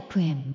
FM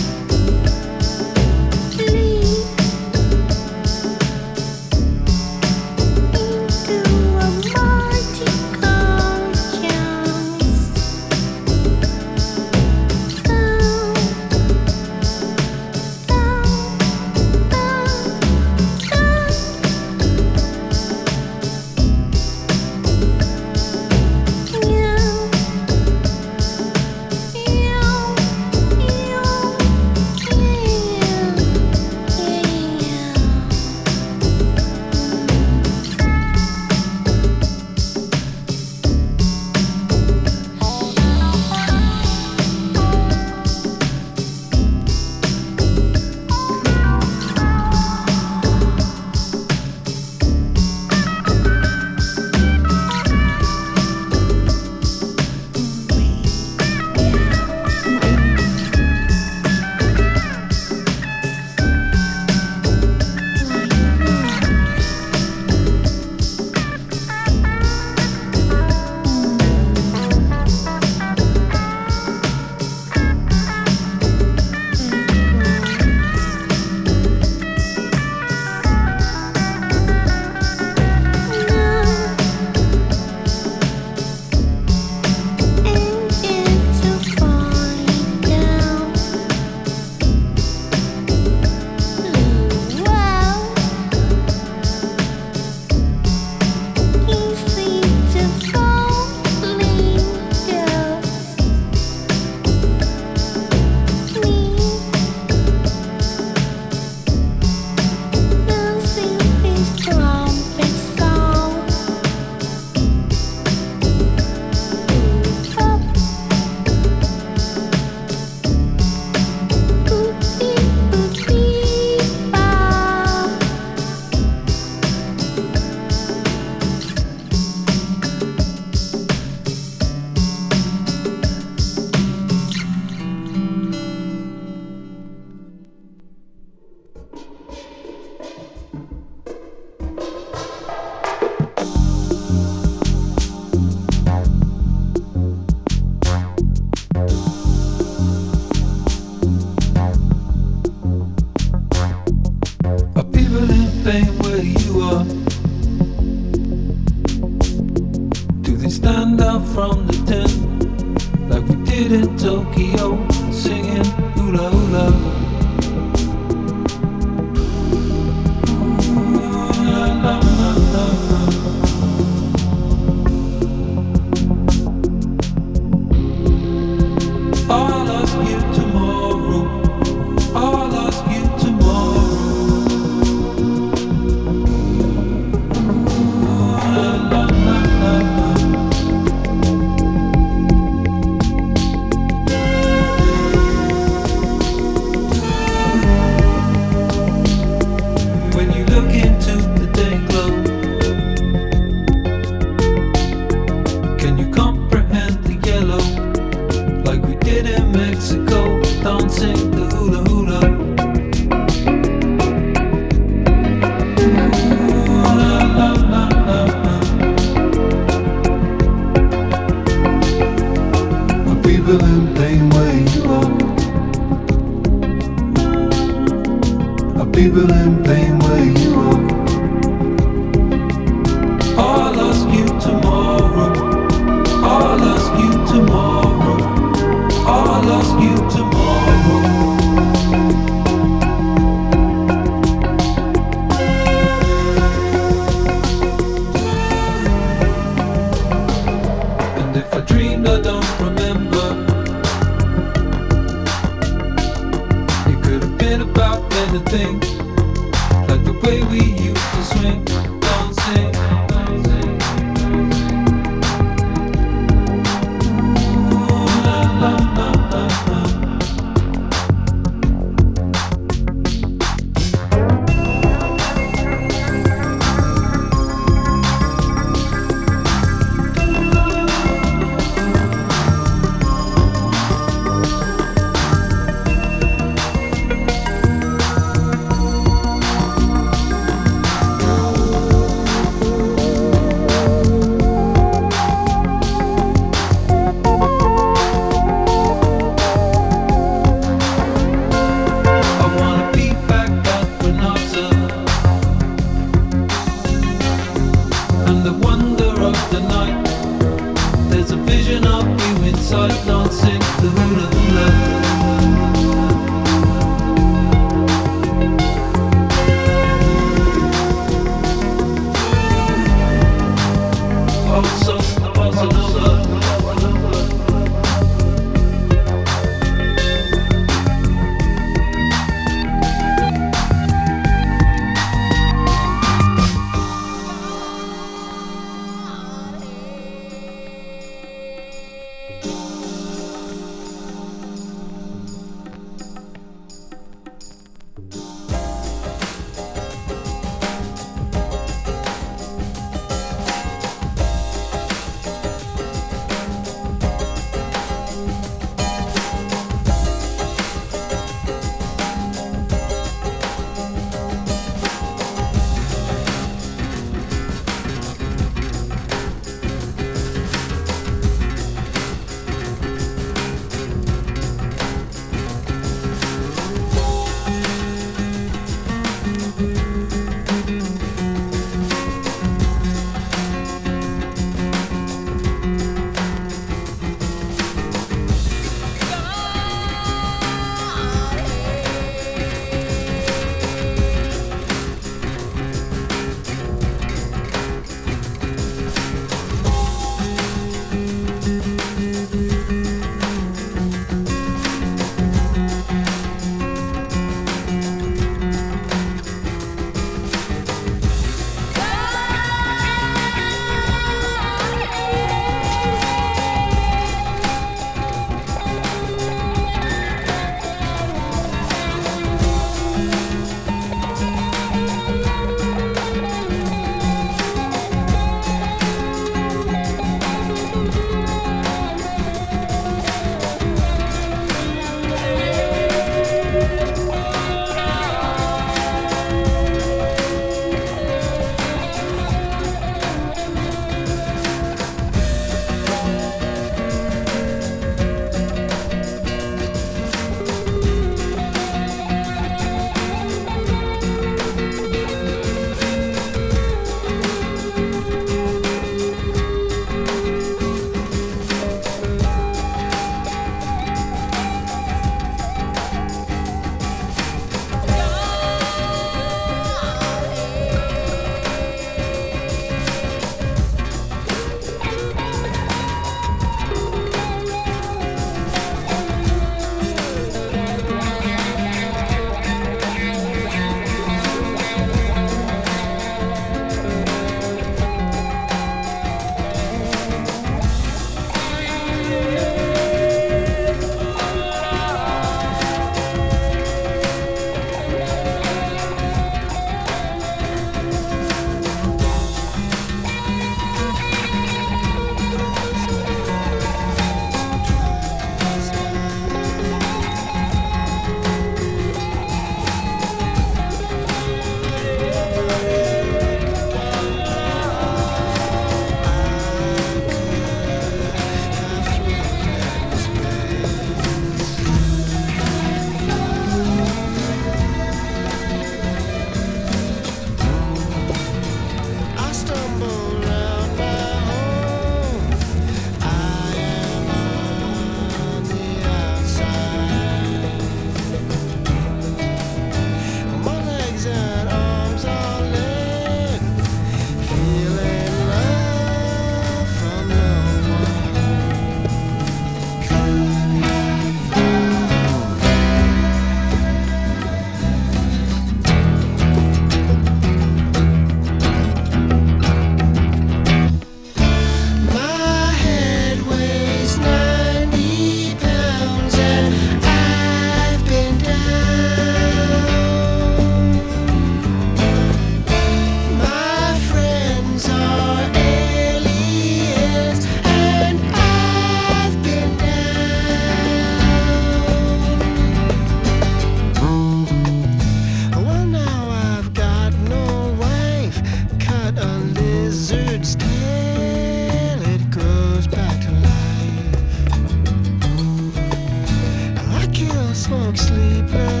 folk sleeping.